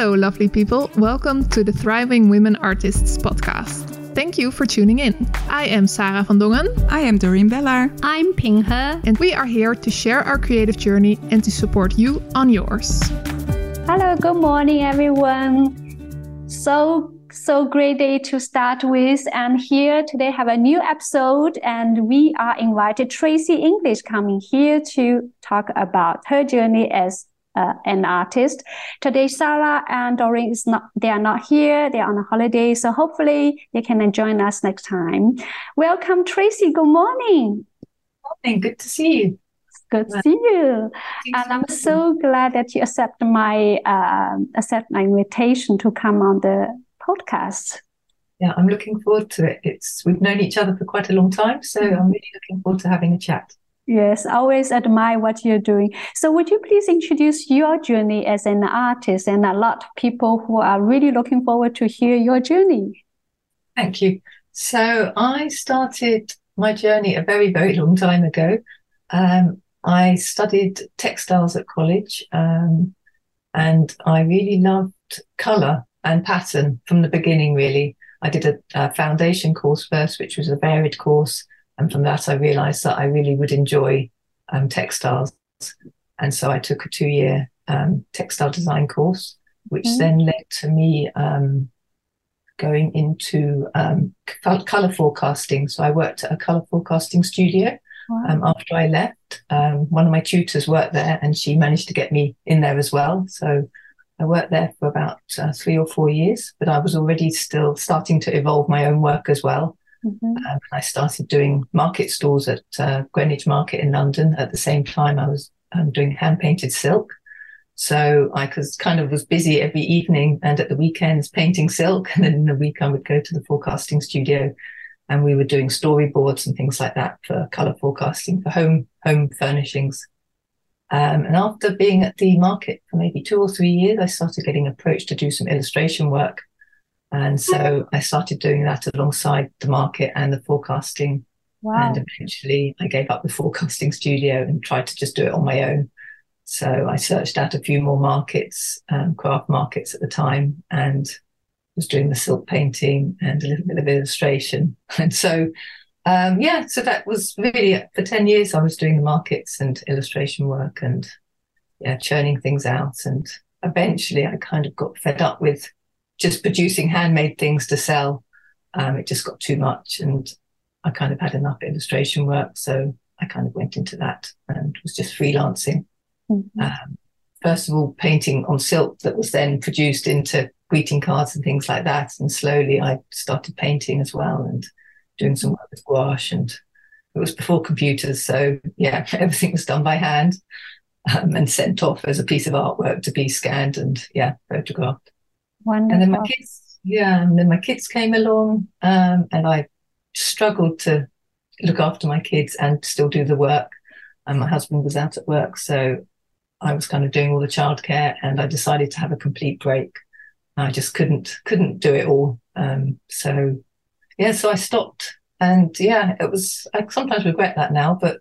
Hello, lovely people. Welcome to the Thriving Women Artists podcast. Thank you for tuning in. I am Sarah van Dongen. I am Dorien Bellar. I'm Ping He. And we are here to share our creative journey and to support you on yours. Hello, good morning, everyone. So so great day to start with and here today have a new episode and we are invited tracey english coming here to talk about her journey as uh, an artist. Today sarah and dorien is not they are not here. They're on a holiday. So hopefully they can join us next time. Welcome tracey. Good morning. Morning. Good to see you. Good to see you. and i'm so glad that you accept my uh, accept my invitation to come on the podcast. Yeah, I'm looking forward to it. It's we've known each other for quite a long time, so mm-hmm. I'm really looking forward to having a chat. Yes, always admire what you're doing. So, would you please introduce your journey as an artist and a lot of people who are really looking forward to hear your journey? Thank you. So, I started my journey a very, very long time ago. Um, I studied textiles at college, um, and I really loved color and pattern from the beginning, really. I did a, a, foundation course first, which was a varied course. And from that, I realized that I really would enjoy um, textiles. And so I took a two year um, textile design course, which mm-hmm. then led to me um, going into um, color forecasting. So I worked at a color forecasting studio. Wow. Um, after I left, um, one of my tutors worked there and she managed to get me in there as well. So I worked there for about uh, three or four years, but I was already still starting to evolve my own work as well. Mm-hmm. Um, I started doing market stalls at uh, Greenwich Market in London. At the same time, I was um, doing hand painted silk. So I was kind of was busy every evening and at the weekends painting silk. And then in the week, I would go to the forecasting studio and we were doing storyboards and things like that for color forecasting for home home furnishings. Um, and after being at the market for maybe two or three years, I started getting approached to do some illustration work. And so I started doing that alongside the market and the forecasting. Wow. And eventually I gave up the forecasting studio and tried to just do it on my own. So I searched out a few more markets, um, craft markets at the time, and was doing the silk painting and a little bit of illustration. And so um, yeah, so that was really for 10 years, I was doing the markets and illustration work and yeah, churning things out. And eventually I kind of got fed up with just producing handmade things to sell. Um, it just got too much and I kind of had enough illustration work. So I kind of went into that and was just freelancing. Mm-hmm. Um, first of all, painting on silk that was then produced into greeting cards and things like that. And slowly I started painting as well. And doing some work with gouache and it was before computers. So yeah, everything was done by hand um, and sent off as a piece of artwork to be scanned and yeah, photographed. Wonderful. And then my kids, yeah, and then my kids came along um, and I struggled to look after my kids and still do the work. And my husband was out at work. So I was kind of doing all the childcare and I decided to have a complete break. I just couldn't couldn't do it all. Um, so yeah, so I stopped. And yeah, it was, I sometimes regret that now, but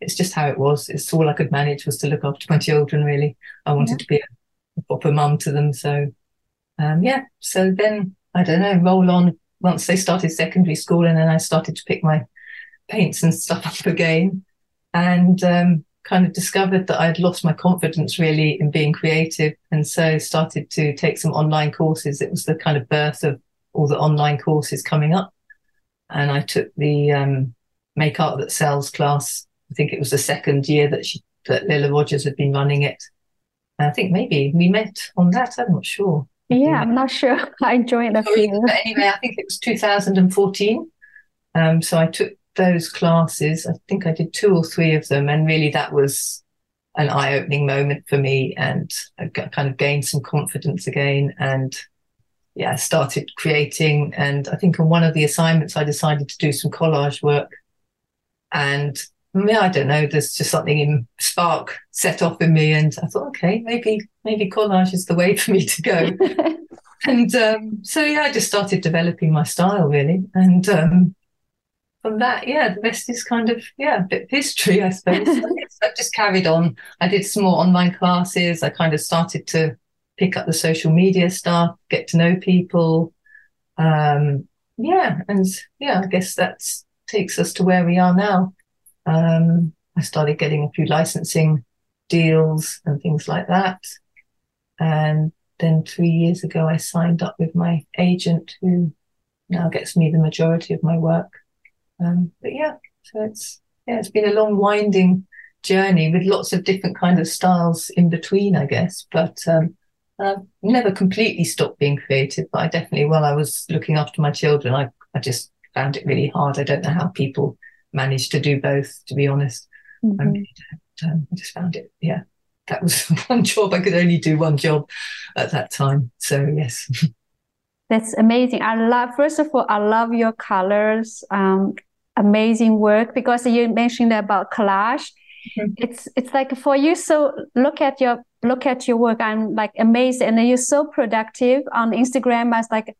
it's just how it was. It's all I could manage was to look after my children, really. I wanted yeah. to be a, proper mum to them. So, um, yeah, so then I don't know, roll on once they started secondary school and then I started to pick my paints and stuff up again and um, kind of discovered that I'd lost my confidence really in being creative and so started to take some online courses. It was the kind of birth of all the online courses coming up and I took the um, Make Art That Sells class. I think it was the second year that she that Lilla Rogers had been running it. And I think maybe we met on that. I'm not sure. Yeah, I'm not sure. I joined a few. But anyway, I think it was 2014. Um, so I took those classes. I think I did two or three of them, and really that was an eye-opening moment for me, and I kind of gained some confidence again, and yeah, started creating. And I think on one of the assignments, I decided to do some collage work. And yeah, I don't know, there's just something in spark set off in me. And I thought, okay, maybe, maybe collage is the way for me to go. and um, so, yeah, I just started developing my style really. And um, from that, yeah, the rest is kind of, yeah, a bit of history, I suppose. I've just carried on. I did some more online classes. I kind of started to pick up the social media stuff, get to know people. Um, yeah, and yeah, I guess that takes us to where we are now. Um, I started getting a few licensing deals and things like that. And then three years ago, I signed up with my agent who now gets me the majority of my work. Um, but yeah, so it's, yeah, it's been a long, winding journey with lots of different kind of styles in between, I guess. But um, I've never completely stopped being creative, but I definitely, while I was looking after my children, I, I just found it really hard. I don't know how people manage to do both, to be honest. Mm-hmm. I, really um, I just found it, yeah. That was one job. I could only do one job at that time. So, yes. That's amazing. I love, first of all, I love your colors. Um, amazing work because you mentioned about collage Mm-hmm. It's it's like for you. So look at your look at your work. I'm like amazed, and you're so productive on Instagram. I was like,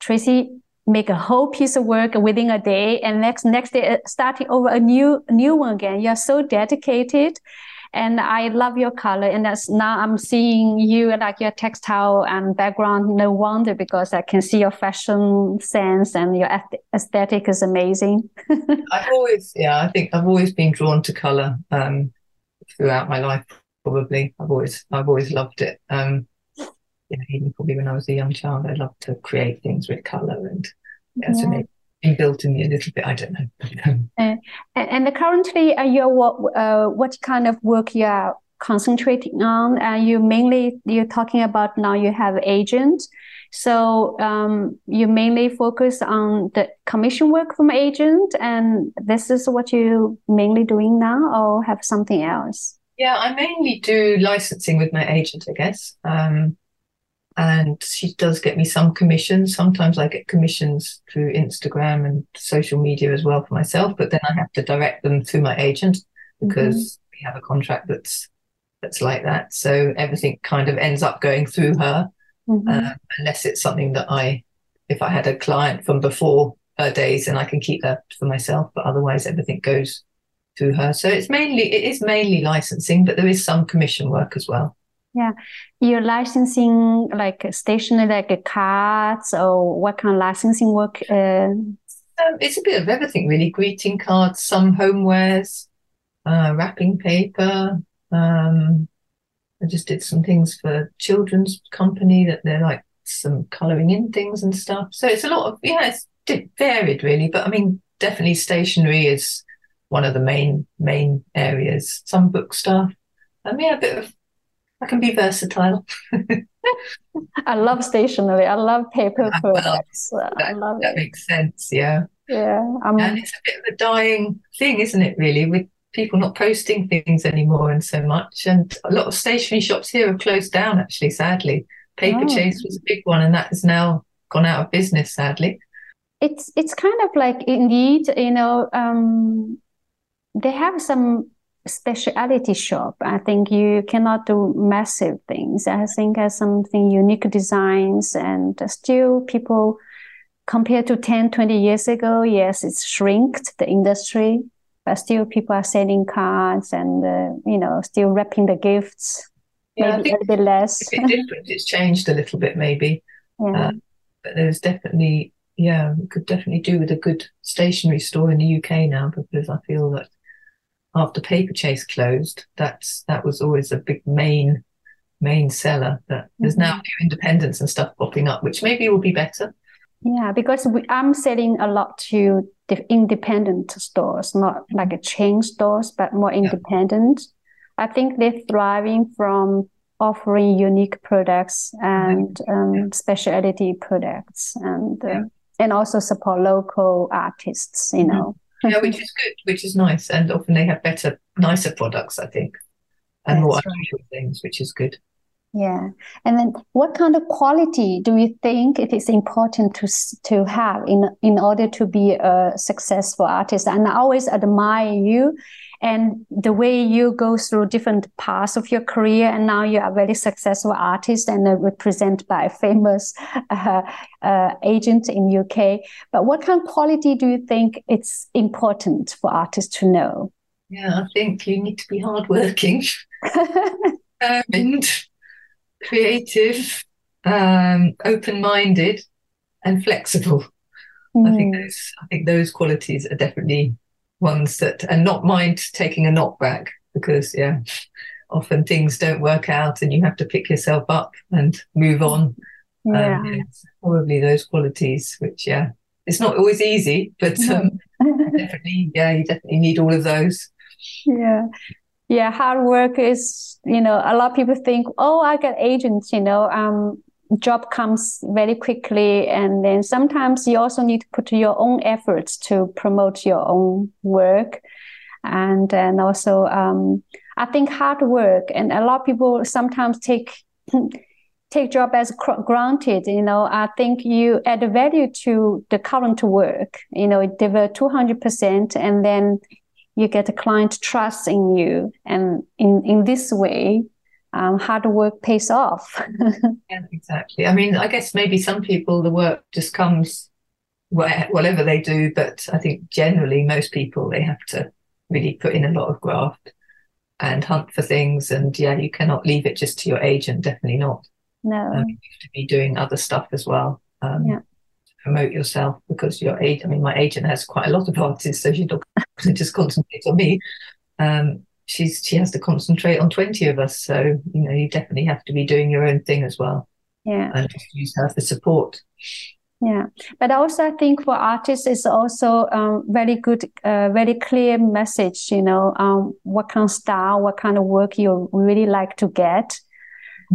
Tracey, make a whole piece of work within a day, and next next day uh, starting over a new new one again. You're so dedicated and I love your color. And that's now I'm seeing you like your textile and background. No wonder because I can see your fashion sense and your aesthetic is amazing. I've always, yeah, I think I've always been drawn to color um, throughout my life. Probably, I've always, I've always loved it. Um, yeah, even probably when I was a young child, I loved to create things with color and yeah, yeah. so inbuilt in me a little bit. I don't know. uh, and currently, uh, your what uh, what kind of work you are concentrating on? Uh, you mainly you're talking about now you have agent. So um, you mainly focus on the commission work from agent, and this is what you mainly doing now, or have something else? Yeah, I mainly do licensing with my agent, I guess. Um, and she does get me some commissions. Sometimes I get commissions through Instagram and social media as well for myself, but then I have to direct them through my agent because mm-hmm. we have a contract that's that's like that. So everything kind of ends up going through her, mm-hmm. uh, unless it's something that I, if I had a client from before her days, and I can keep that for myself. But otherwise, everything goes through her. So it's mainly it is mainly licensing, but there is some commission work as well. Yeah, you're licensing like stationery, like cards, or what kind of licensing work? Uh... Um, it's a bit of everything, really. Greeting cards, some homewares, uh, wrapping paper. Um, I just did some things for children's company that they're like some colouring in things and stuff. So it's a lot of yeah, it's varied really. But I mean, definitely stationery is one of the main main areas. Some book stuff. I yeah, a bit of I can be versatile. I love stationery. I love paper products. Well, that, I love that it. makes sense. Yeah. Yeah. Um, and it's a bit of a dying thing, isn't it? Really, with people not posting things anymore and so much, and a lot of stationery shops here have closed down. Actually, sadly, Paper oh. Chase was a big one, and that has now gone out of business. Sadly. It's it's kind of like indeed, you know, um, they have some speciality shop. I think you cannot do massive things. I think as something unique designs and still people compared to 10, 20 years ago, yes, it's shrinked the industry, but still people are selling cards and, uh, you know, still wrapping the gifts. Yeah, maybe a little bit less. It's different. It's changed a little bit, maybe. Yeah. Uh, but there's definitely, yeah, we could definitely do with a good stationery store in the UK now because I feel that after Paperchase closed, that's that was always a big main main seller. That there's now mm-hmm. new independents and stuff popping up, which maybe will be better. Yeah, because we, I'm selling a lot to the independent stores, not like a chain stores, but more independent. Yeah. I think they're thriving from offering unique products and um, yeah. specialty products, and uh, yeah. and also support local artists. You mm-hmm. know, yeah, which is good, which is nice. And often they have better, nicer products, I think, and That's more unusual right. things, which is good. Yeah, and then what kind of quality do you think it is important to to have in in order to be a successful artist? And I always admire you and the way you go through different parts of your career and now you are a very successful artist and represented by a famous uh, uh, agent in uk but what kind of quality do you think it's important for artists to know? Yeah i think you need to be hardworking. Determined creative, um, open-minded, and flexible. Mm. I think those I think those qualities are definitely ones that and not mind taking a knockback because yeah, often things don't work out and you have to pick yourself up and move on. Yeah. Um, yeah probably those qualities which yeah it's not always easy but um, definitely yeah you definitely need all of those yeah yeah hard work is you know a lot of people think oh i get agents you know um job comes very quickly and then sometimes you also need to put your own efforts to promote your own work. And and also um, i think hard work and a lot of people sometimes take take job as granted you know. I think you add value to the current work you know deliver 200% and then you get a client trust in you and in in this way um, hard work pays off yeah exactly i mean i guess maybe some people the work just comes where, whatever they do but i think generally most people they have to really put in a lot of graft and hunt for things and yeah you cannot leave it just to your agent definitely not no. Um, you have to be doing other stuff as well. Um, yeah. promote yourself because your agent, I mean, my agent has quite a lot of artists, so she doesn't just concentrate on me. Um, she's she has to concentrate on 20 of us. So, you know, you definitely have to be doing your own thing as well. Yeah. And just use her for support. Yeah, but also I think for artists it's also um, very good, uh, very clear message. You know, um, what kind of style, what kind of work you really like to get,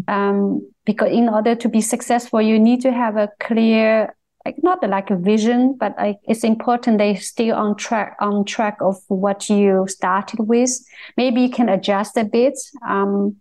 um, because in order to be successful, you need to have a clear, like not like a vision, but like it's important they stay on track on track of what you started with. Maybe you can adjust a bit. Um,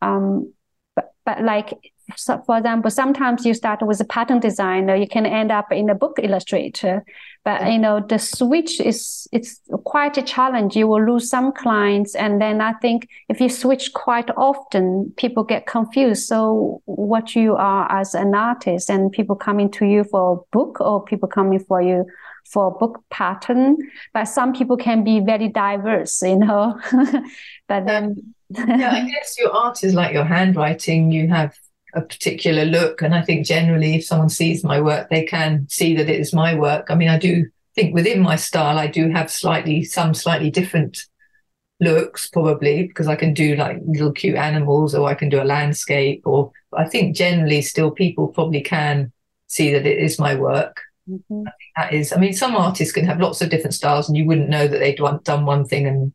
um, but, but like so for example, sometimes you start with a pattern designer, you can end up in a book illustrator. But you know, the switch is it's quite a challenge. You will lose some clients, and then I think if you switch quite often, people get confused. So what you are as an artist, and people coming to you for a book, or people coming for you for a book pattern. But some people can be very diverse, you know. but then, yeah, I guess your art is like your handwriting. You have a particular look. And I think generally, if someone sees my work, they can see that it is my work. I mean, I do think within my style, I do have slightly some slightly different looks, probably because I can do like little cute animals, or I can do a landscape. Or I think generally, still people probably can see that it is my work. Mm-hmm. that is, I mean, some artists can have lots of different styles, and you wouldn't know that they'd done one thing and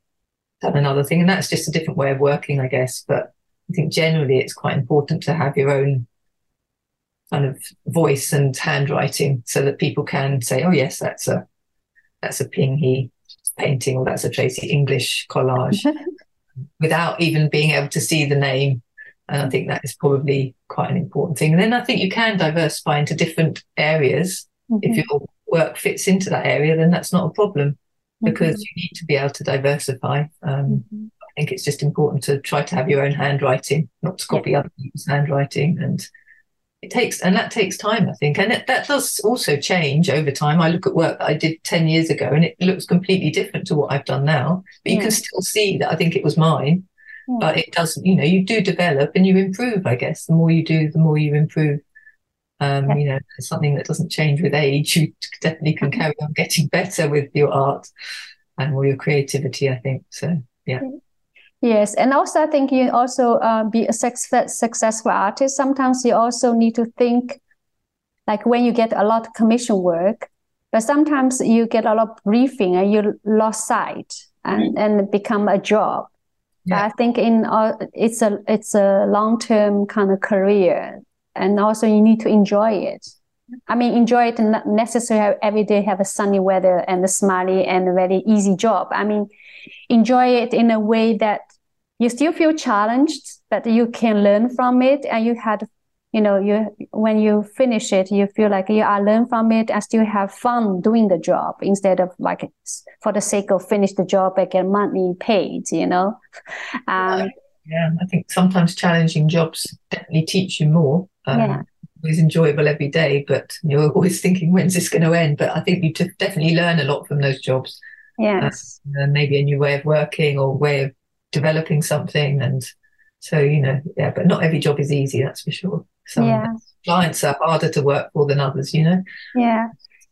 done another thing, and that's just a different way of working, I guess. But I think generally it's quite important to have your own kind of voice and handwriting so that people can say, oh yes, that's a that's a Ping He painting or that's a Tracey English collage without even being able to see the name. And I think that is probably quite an important thing. And then I think you can diversify into different areas. Mm-hmm. If your work fits into that area, then that's not a problem because mm-hmm. you need to be able to diversify. Um, mm-hmm think it's just important to try to have your own handwriting, not to copy yeah. other people's handwriting. And it takes, and that takes time, I think. And it, that does also change over time. I look at work that I did 10 years ago and it looks completely different to what I've done now. But you yeah. can still see that I think it was mine. Yeah. But it doesn't, you know, you do develop and you improve, I guess. The more you do, the more you improve. Um, you know, something that doesn't change with age. You definitely can carry on getting better with your art and more your creativity, I think. So, yeah. Yes, and also I think you also uh, be a success, successful artist. Sometimes you also need to think, like when you get a lot of commission work, but sometimes you get a lot of briefing and you lost sight and mm-hmm. and become a job. Yeah. I think in uh, it's a it's a long term kind of career, and also you need to enjoy it. I mean, enjoy it not necessarily every day have a sunny weather and a smiley and a very easy job. I mean, enjoy it in a way that you still feel challenged, but you can learn from it. And you had, you know, you when you finish it, you feel like you are learn from it and still have fun doing the job instead of like for the sake of finish the job and get money paid. You know. Um, yeah, I think sometimes challenging jobs definitely teach you more. Um, yeah. It's enjoyable every day, but you're always thinking, when's this going to end? But I think you definitely learn a lot from those jobs. Yes. Uh, maybe a new way of working or way of developing something. And So, you know, yeah, but not every job is easy, that's for sure. Some Yeah. clients are harder to work for than others, you know. Yeah.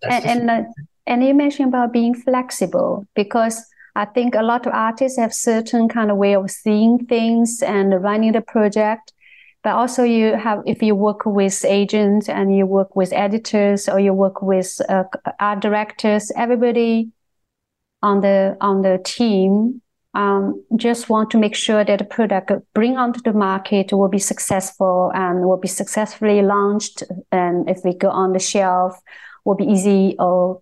That's and and, uh, and you mentioned about being flexible because I think a lot of artists have certain kind of way of seeing things and running the project. But also you have, if you work with agents and you work with editors or you work with uh, art directors, everybody on the on the team um, just want to make sure that the product bring onto the market will be successful and will be successfully launched. And if we go on the shelf, will be easy or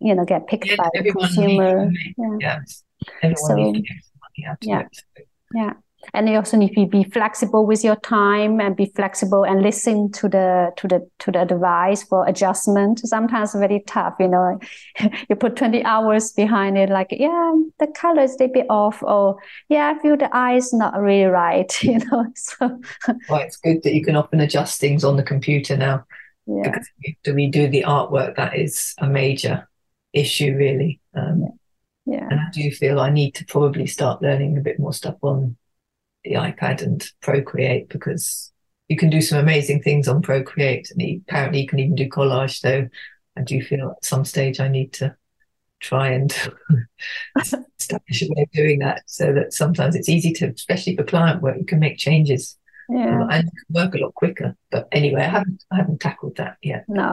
you know get picked Yeah, by the needs consumer. Yeah. yeah, everyone So- needs to get money out Yeah. it. Yeah. And you also need to be flexible with your time and be flexible and listen to the to the to the advice for adjustment. Sometimes very tough, you know. you put 20 hours behind it, like, yeah, the color is a bit off, or yeah, I feel the eyes not really right, you know. So Well, it's good that you can often adjust things on the computer now yeah. because do we do the artwork? That is a major issue, really. Um, Yeah. And I do feel I need to probably start learning a bit more stuff on the iPad and Procreate because you can do some amazing things on Procreate. And apparently, you can even do collage. So I do feel at some stage I need to try and establish a way of doing that so that sometimes it's easy to, especially for client work, you can make changes Yeah. and work a lot quicker. But anyway, I haven't I haven't tackled that yet. No.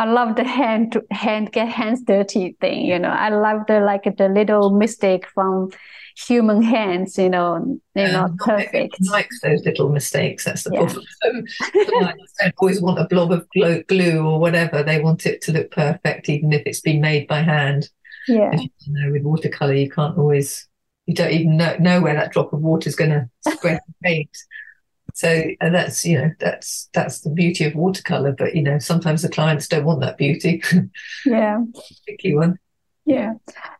I love the hand to hand get hands dirty thing, you know. I love the like the little mistake from human hands, you know, they're not Um, not perfect. likes those little mistakes. That's the Yeah. problem. Don't always want a blob of glue, glue or whatever. They want it to look perfect, even if it's been made by hand. Yeah. You know, with watercolor, you can't always, you don't even know, know where that drop of water is going to spread the paint. So and that's you know that's that's the beauty of watercolor. But you know sometimes the clients don't want that beauty. Yeah. Tricky one. Yeah.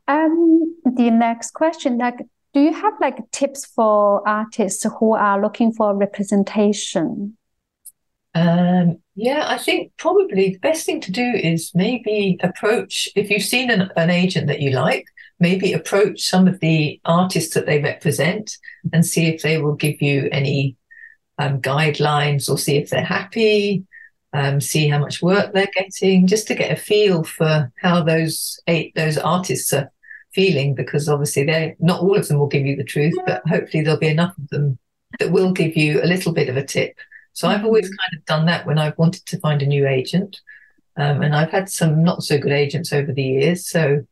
Um, the next question, like, do you have like tips for artists who are looking for representation? Um, yeah, I think probably the best thing to do is maybe approach, if you've seen an, an agent that you like, maybe approach some of the artists that they represent and see if they will give you any um, guidelines or see if they're happy, um, see how much work they're getting, just to get a feel for how those eight those artists are feeling. Because obviously, they not all of them will give you the truth, but hopefully there'll be enough of them that will give you a little bit of a tip. So I've always kind of done that when I've wanted to find a new agent. Um, and I've had some not so good agents over the years. So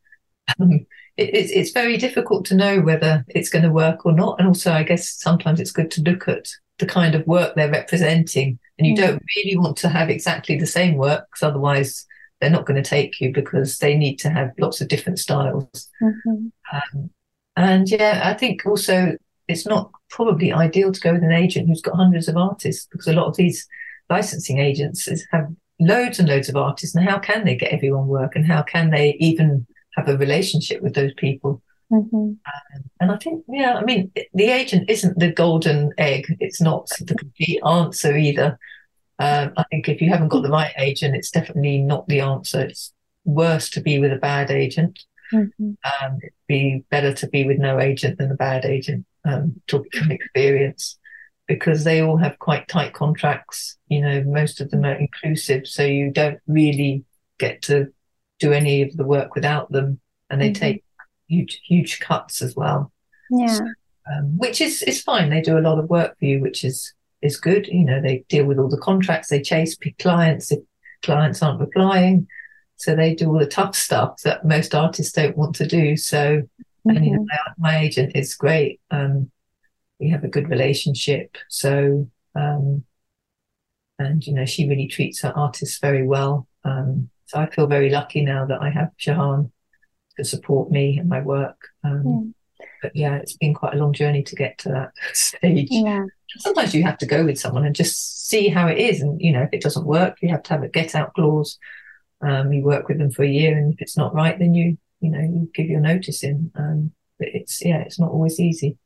um, it, it's, it's very difficult to know whether it's going to work or not. And also, I guess sometimes it's good to look at the kind of work they're representing. And you Mm. don't really want to have exactly the same work because otherwise they're not going to take you because they need to have lots of different styles. Mhm. Um, and yeah, I think also it's not probably ideal to go with an agent who's got hundreds of artists because a lot of these licensing agents have loads and loads of artists. And how can they get everyone work? And how can they even have a relationship with those people? Mhm. And I think, yeah, I mean, the agent isn't the golden egg. It's not the complete answer either. Um, I think if you haven't got the right agent, it's definitely not the answer. It's worse to be with a bad agent Mhm. um, it'd be better to be with no agent than a bad agent, um, talking from experience, because they all have quite tight contracts. You know, most of them are inclusive, so you don't really get to do any of the work without them, and they Mhm. take huge, huge cuts as well, Yeah. um, which is is fine. They do a lot of work for you, which is is good. You know, they deal with all the contracts, they chase clients if clients aren't replying. So they do all the tough stuff that most artists don't want to do. So, and you know, Mhm. my, my agent is great. Um, we have a good relationship. So, um, and you know, she really treats her artists very well. Um, so I feel very lucky now that I have Jahan to support me and my work. Um, but yeah, it's been quite a long journey to get to that stage. Yeah. Sometimes you have to go with someone and just see how it is. And, you know, if it doesn't work, you have to have a get out clause. Um, you work with them for a year, and if it's not right, then you, you know, you give your notice in. Um, but it's, yeah, it's not always easy.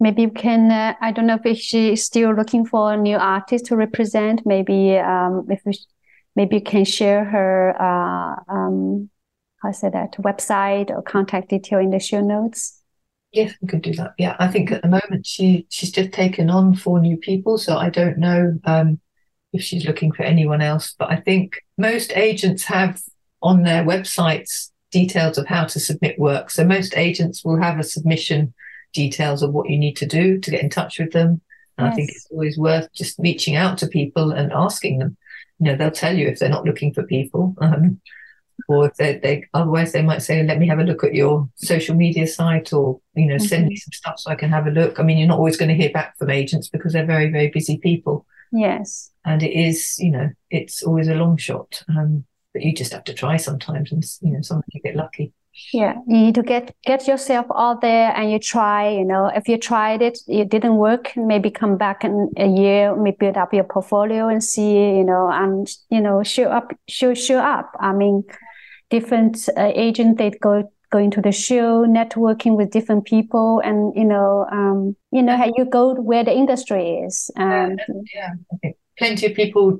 Maybe you can, uh, I don't know if she's still looking for a new artist to represent. Maybe um, if we, maybe you can share her, uh, um, how say that, website or contact detail in the show notes. Yes, we could do that. Yeah, I think at the moment she she's just taken on four new people, so I don't know um, if she's looking for anyone else. But I think most agents have on their websites details of how to submit work. So most agents will have a submission details of what you need to do to get in touch with them. And yes. I think it's always worth just reaching out to people and asking them. You know, they'll tell you if they're not looking for people. Um, or if they, they otherwise they might say let me have a look at your social media site or you know mm-hmm. send me mm-hmm. some stuff so i can have a look. I mean you're not always going to hear back from agents because they're very very busy people. Yes. And it is you know it's always a long shot um, but you just have to try sometimes and you know sometimes you get lucky. Yeah you need to get get yourself out there and you try you know. If you tried it it didn't work maybe come back in a year maybe build up your portfolio and see you know and you know show up show show up. I mean different uh, agent they go going to the show networking with different people and you know um, you know how you go where the industry is and yeah, yeah. plenty of people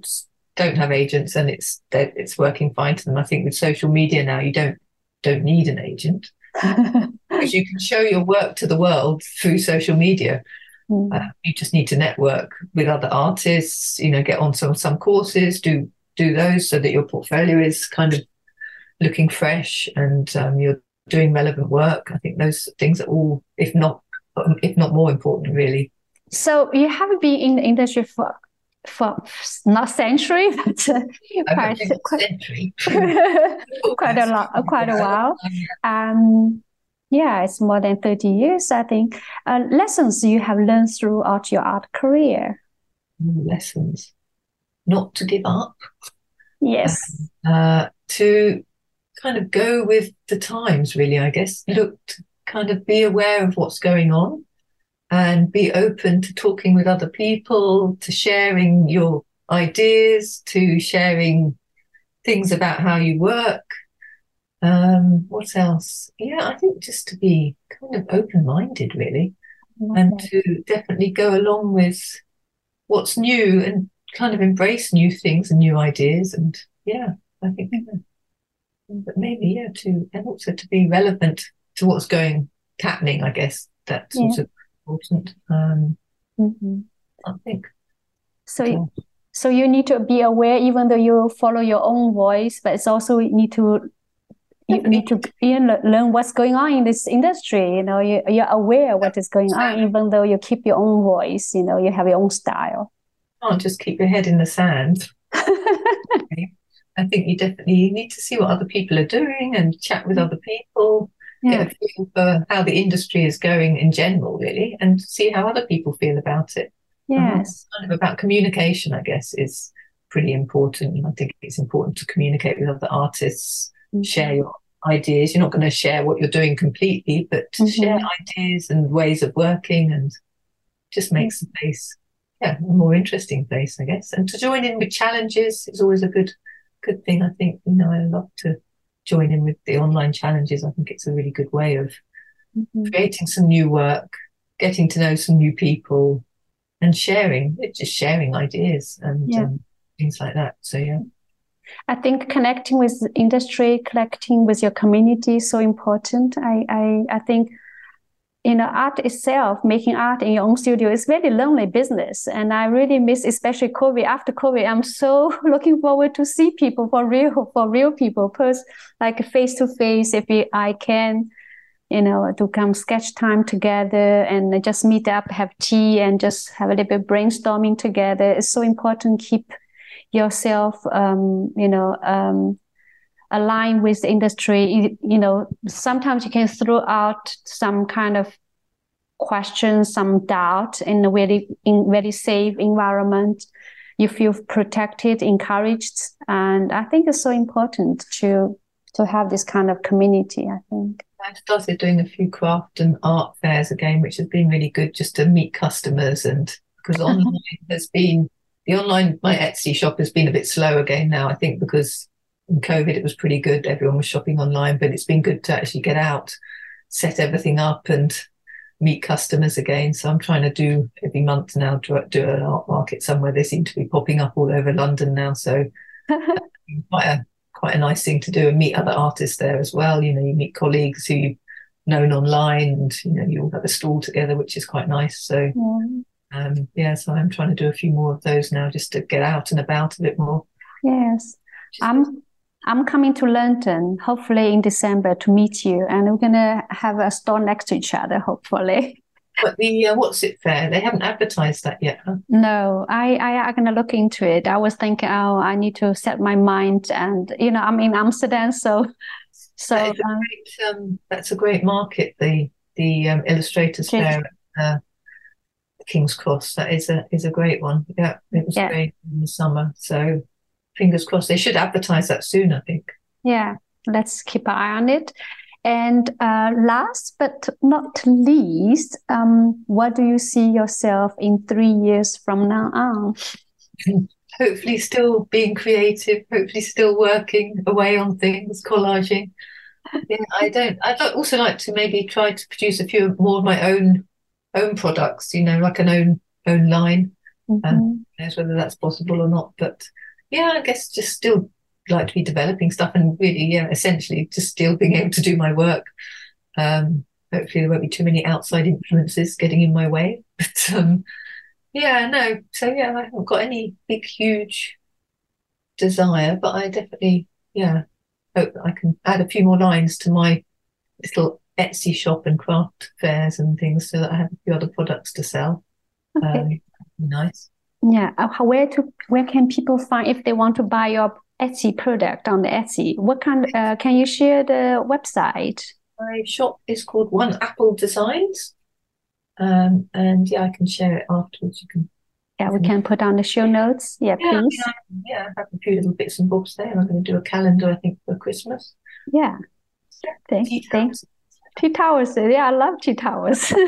don't have agents and it's it's working fine to them i think with social media now you don't don't need an agent because you can show your work to the world through social media mm. uh, you just need to network with other artists you know get on some some courses do do those so that your portfolio is kind of looking fresh and um, you're doing relevant work. I think those things are all, if not, if not more important, really. So you have been in the industry for for not century, but uh, quite, quite, century. quite a lot, quite a while. Um, yeah, it's more than thirty years, I think. Uh, lessons you have learned throughout your art career. Lessons, not to give up. Yes. Uh, to kind of go with the times, really, I guess. Look, kind of be aware of what's going on and be open to talking with other people, to sharing your ideas, to sharing things about how you work. Um, what else? Yeah, I think just to be kind of open minded, really, and to definitely go along with what's new and kind of embrace new things and new ideas. And yeah, I think but maybe yeah to and also to be relevant to what's going happening i guess that's yeah. also important um mm-hmm. i think. So you, so you need to be aware even though you follow your own voice but it's also you need to you need to you. know, learn what's going on in this industry you know you, you're aware what is going on even though you keep your own voice you know you have your own style. You can't just keep your head in the sand I think you definitely need to see what other people are doing and chat with other people, yeah. get a feel for how the industry is going in general, really, and see how other people feel about it. Yes. Kind of about communication, I guess, is pretty important. I think it's important to communicate with other artists, mm-hmm. share your ideas. You're not going to share what you're doing completely, but mm-hmm. share ideas and ways of working and just makes the place, yeah, a more interesting place, I guess. And to join in with challenges is always a good good thing. I think, you know, I love to join in with the online challenges. I think it's a really good way of mm-hmm. creating some new work, getting to know some new people and sharing, just sharing ideas and yeah. um, things like that. So, yeah. I think connecting with industry, connecting with your community is so important. I, I, I think you know, art itself, making art in your own studio is very lonely business. And I really miss, especially COVID. After COVID, I'm so looking forward to see people for real, for real people, pers- like face to face. If I can, you know, to come sketch time together and just meet up, have tea, and just have a little bit brainstorming together. It's so important. Keep yourself, um, you know, um, align with the industry. You, you know, sometimes you can throw out some kind of questions, some doubt in a very in very safe environment. You feel protected, encouraged, and I think it's so important to to have this kind of community. I think. I started doing a few craft and art fairs again, which has been really good just to meet customers and because online has been the online my Etsy shop has been a bit slow again now. I think because in COVID, it was pretty good. Everyone was shopping online, but it's been good to actually get out, set everything up, and meet customers again. So I'm trying to do every month now do, do an art market somewhere. They seem to be popping up all over London now. So quite a quite a nice thing to do and meet other artists there as well. You know, you meet colleagues who you've known online, and you know you all have a stall together, which is quite nice. So Yeah. um, yeah, so I'm trying to do a few more of those now, just to get out and about a bit more. Yes. I'm I'm coming to London, hopefully in December to meet you, and we're gonna have a store next to each other, hopefully. But the uh, what's it fair? They haven't advertised that yet, huh? No, I, I am gonna look into it. I was thinking, oh, I need to set my mind, and you know, I'm in Amsterdam, so so That a um, great, um, that's a great market. The the um, illustrators fair at uh, King's Cross. That is a is a great one. Yeah, it was Yeah. great in the summer. So fingers crossed. They should advertise that soon. I think. yeah, let's keep an eye on it. And uh, last but not least, um, what do you see yourself in three years from now on? Hopefully, still being creative. Hopefully, still working away on things, collaging. Yeah, I don't. I'd also like to maybe try to produce a few more of my own own products. You know, like an own own line. Mhm. knows whether that's possible or not. But yeah, I guess just still like to be developing stuff and really, yeah, essentially just still being able to do my work. Um, hopefully there won't be too many outside influences getting in my way. But um, yeah, no. So yeah, I haven't got any big, huge desire, but I definitely, yeah, hope that I can add a few more lines to my little Etsy shop and craft fairs and things so that I have a few other products to sell. Okay. Um, nice. Yeah, uh, where to where can people find if they want to buy your Etsy product on the Etsy? What kind uh, can you share the website? My shop is called One Apple Designs. Um, and yeah, I can share it afterwards. You can, Yeah, we can put on the show notes. Yeah, yeah, I mean, please. I, yeah, I have a few little bits and bobs there. And I'm going to do a calendar, I think, for Christmas. Yeah. Tea thanks. towels. Tea towers. Yeah, I love tea towers.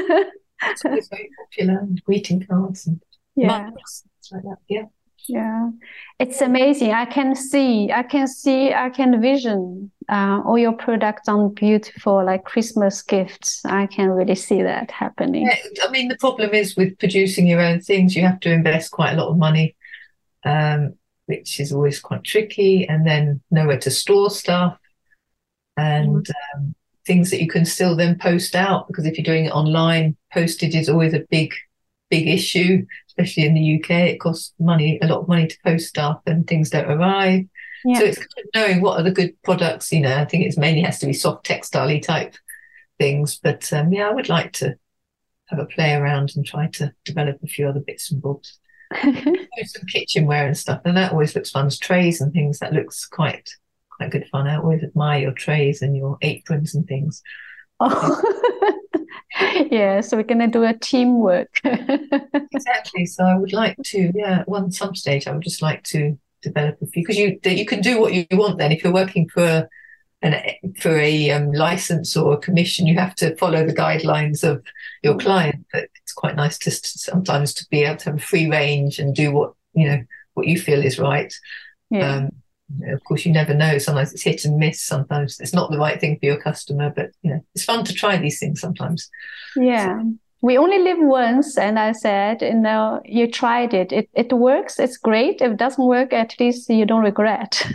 It's always very popular. And greeting cards and Yeah. mugs, like that. Yeah. Yeah, it's amazing. I can see, I can see, I can vision uh, all your products on beautiful like Christmas gifts. I can really see that happening. Yeah, I mean, the problem is with producing your own things, you have to invest quite a lot of money, um, which is always quite tricky, and then nowhere to store stuff and um, things that you can still then post out because if you're doing it online, postage is always a big, big issue, especially in the UK. It costs money, a lot of money to post stuff, and things don't arrive. Yeah. So it's kind of knowing what are the good products. You know, I think it's mainly has to be soft textile type things, but um, yeah, I would like to have a play around and try to develop a few other bits and bobs. Some kitchenware and stuff, and that always looks fun. Trays and things, that looks quite quite good fun. I always admire your trays and your aprons and things. Oh. yeah, so we're gonna do a teamwork. Exactly. So I would like to, yeah, one some stage, I would just like to develop a few because you you can do what you want. Then, if you're working for an for a um, license or a commission, you have to follow the guidelines of your client. But it's quite nice to, to sometimes to be able to have free range and do what you know what you feel is right. Yeah. Um, of course, you never know. Sometimes it's hit and miss. Sometimes it's not the right thing for your customer. But you know, it's fun to try these things sometimes. Yeah. We only live once, and I said, you know, you tried it. It it works. It's great. If it doesn't work, at least you don't regret.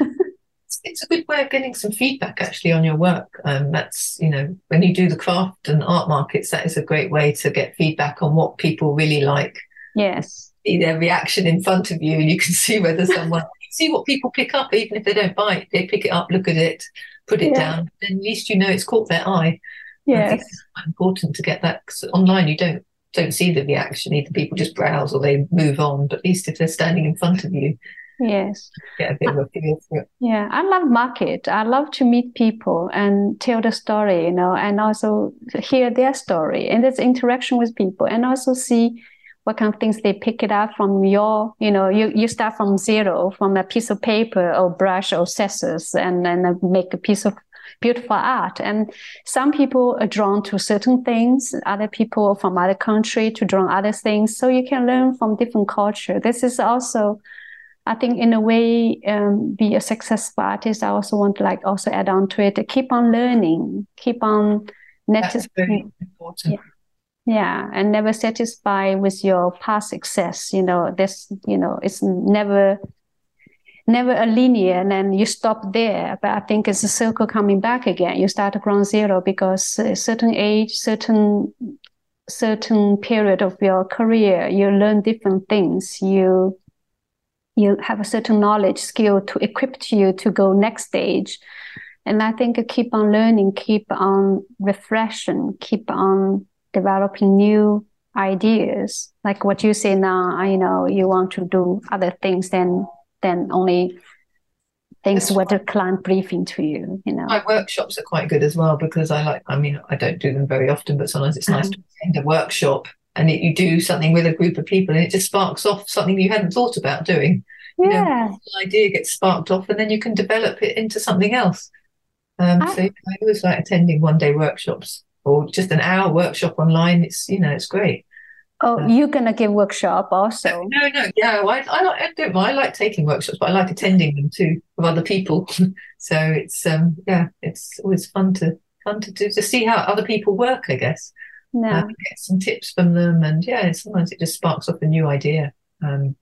it's, it's a good way of getting some feedback actually on your work. Um, that's you know when you do the craft and art markets, that is a great way to get feedback on what people really like. Yes. See their reaction in front of you, and you can see whether someone see what people pick up, even if they don't buy it. They pick it up, look at it, put it Yeah. down. Then at least you know it's caught their eye. Yes. it's important to get that 'cause online. You don't don't see the reaction. Either people just browse or they move on. But at least if they're standing in front of you, Yes. get a bit of a feel for it. Yeah, I love market. I love to meet people and tell the story, you know, and also hear their story and this interaction with people and also see what kind of things they pick it up from your, you know, you, you start from zero, from a piece of paper or brush or scissors and then make a piece of beautiful art. And some people are drawn to certain things, other people from other country to draw other things. So you can learn from different culture. This is also I think in a way, um, be a successful artist. I also want to like also add on to it, keep on learning, keep on That's very important. yeah, and never satisfied with your past success. You know, this, you know, it's never never a linear and then you stop there. But i think it's a circle coming back again. You start ground zero because a certain age certain certain period of your career you learn different things. You you have a certain knowledge skill to equip you to go next stage. And i think keep on learning keep on refreshing keep on developing new ideas like what you say now you know you want to do other things than than only things what the client briefing to you you know? My workshops are quite good as well because i like i mean i don't do them very often but sometimes it's nice uh-huh. to attend a workshop and it, you do something with a group of people and it just sparks off something you hadn't thought about doing. Yeah. You know, idea gets sparked off and then you can develop it into something else. Um, I, so I always like attending one day workshops or just an hour workshop online. It's you know it's great. Oh, uh, you're gonna give workshop also? No, no, yeah. I, I like I don't I like taking workshops, but I like attending them too with other people. so it's um yeah, it's always fun to fun to do to see how other people work. I guess. No. Uh, get some tips from them, and yeah, sometimes it just sparks up a new idea. Um,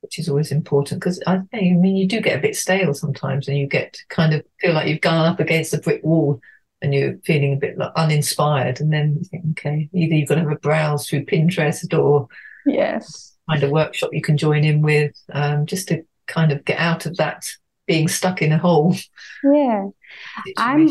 which is always important because I, I mean you do get a bit stale sometimes, and you get kind of feel like you've gone up against a brick wall and you're feeling a bit like uninspired, and then you think, okay, either you've got to have a browse through Pinterest or yes, find a workshop you can join in with, um, just to kind of get out of that being stuck in a hole. Yeah, I'm.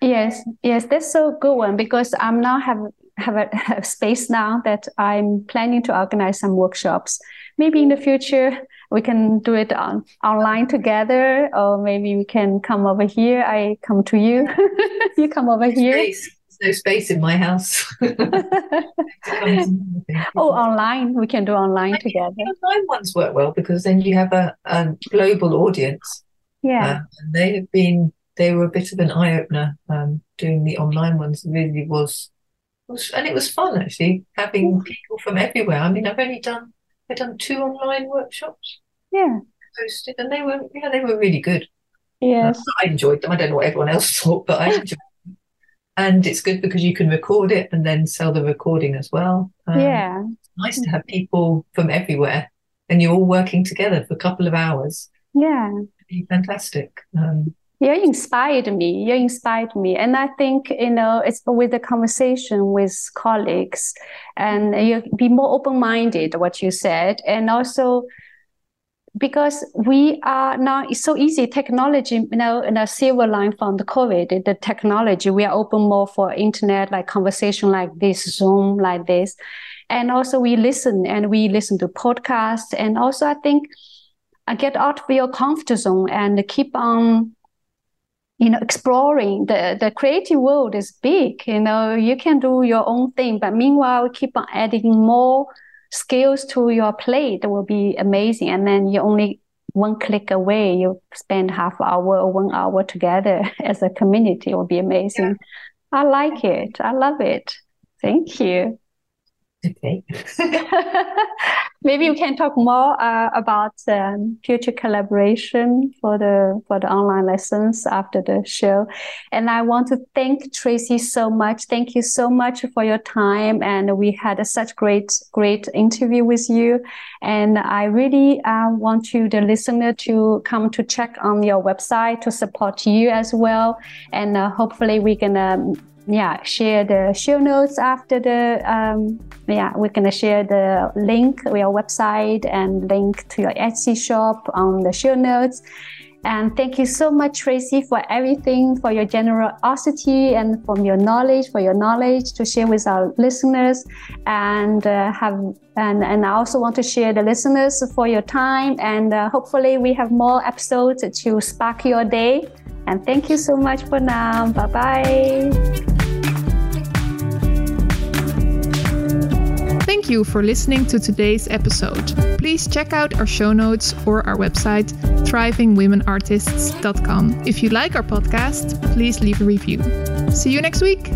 Yes, yes, that's so good one because I'm now have have a have space now that I'm planning to organize some workshops. Maybe in the future we can do it on online together, or maybe we can come over here. I come to you, you come over There's here. Space. There's no space in my house. oh, online we can do online together. Online ones work well because then you have a, a global audience. Yeah, uh, and they have been they were a bit of an eye opener. Um, doing the online ones really was was, and it was fun actually having people from everywhere. I mean, I've only done I've done two online workshops. Yeah, hosted, and they were yeah they were really good. Yes, uh, I enjoyed them. I don't know what everyone else thought, but I enjoyed them. And it's good because you can record it and then sell the recording as well. Um, yeah, it's nice to have people from everywhere, and you're all working together for a couple of hours. Yeah, fantastic. Um, you inspired me. You inspired me. And i think you know it's with the conversation with colleagues and you be more open-minded what you said. And also because we are now it's so easy technology you know in a silver line from the covid the technology we are open more for internet like conversation like this zoom like this. And also we listen and we listen to podcasts. And also i think I get out of your comfort zone and keep on you know exploring. The the creative world is big you know you can do your own thing but meanwhile keep on adding more skills to your plate. That will be amazing. And then you only one click away you spend half hour or one hour together as a community. It will be amazing. Yeah. i like it. I love it. Thank you okay. Maybe you can talk more uh, about um, future collaboration for the for the online lessons after the show. And i want to thank tracey so much. Thank you so much for your time. And we had a such great great interview with you. And i really uh, want you the listener to come to check on your website to support you as well. And uh, hopefully we can um, yeah share the show notes after the um, yeah we're gonna share the link your website and link to your etsy shop on the show notes and thank you so much tracey for everything for your generosity and from your knowledge for your knowledge to share with our listeners. And uh, have and, and i also want to share the listeners for your time. And uh, hopefully we have more episodes to spark your day. And thank you so much for now. Bye bye Thank you for listening to today's episode. Please check out our show notes or our website, thrivingwomenartists.com. If you like our podcast, please leave a review. See you next week.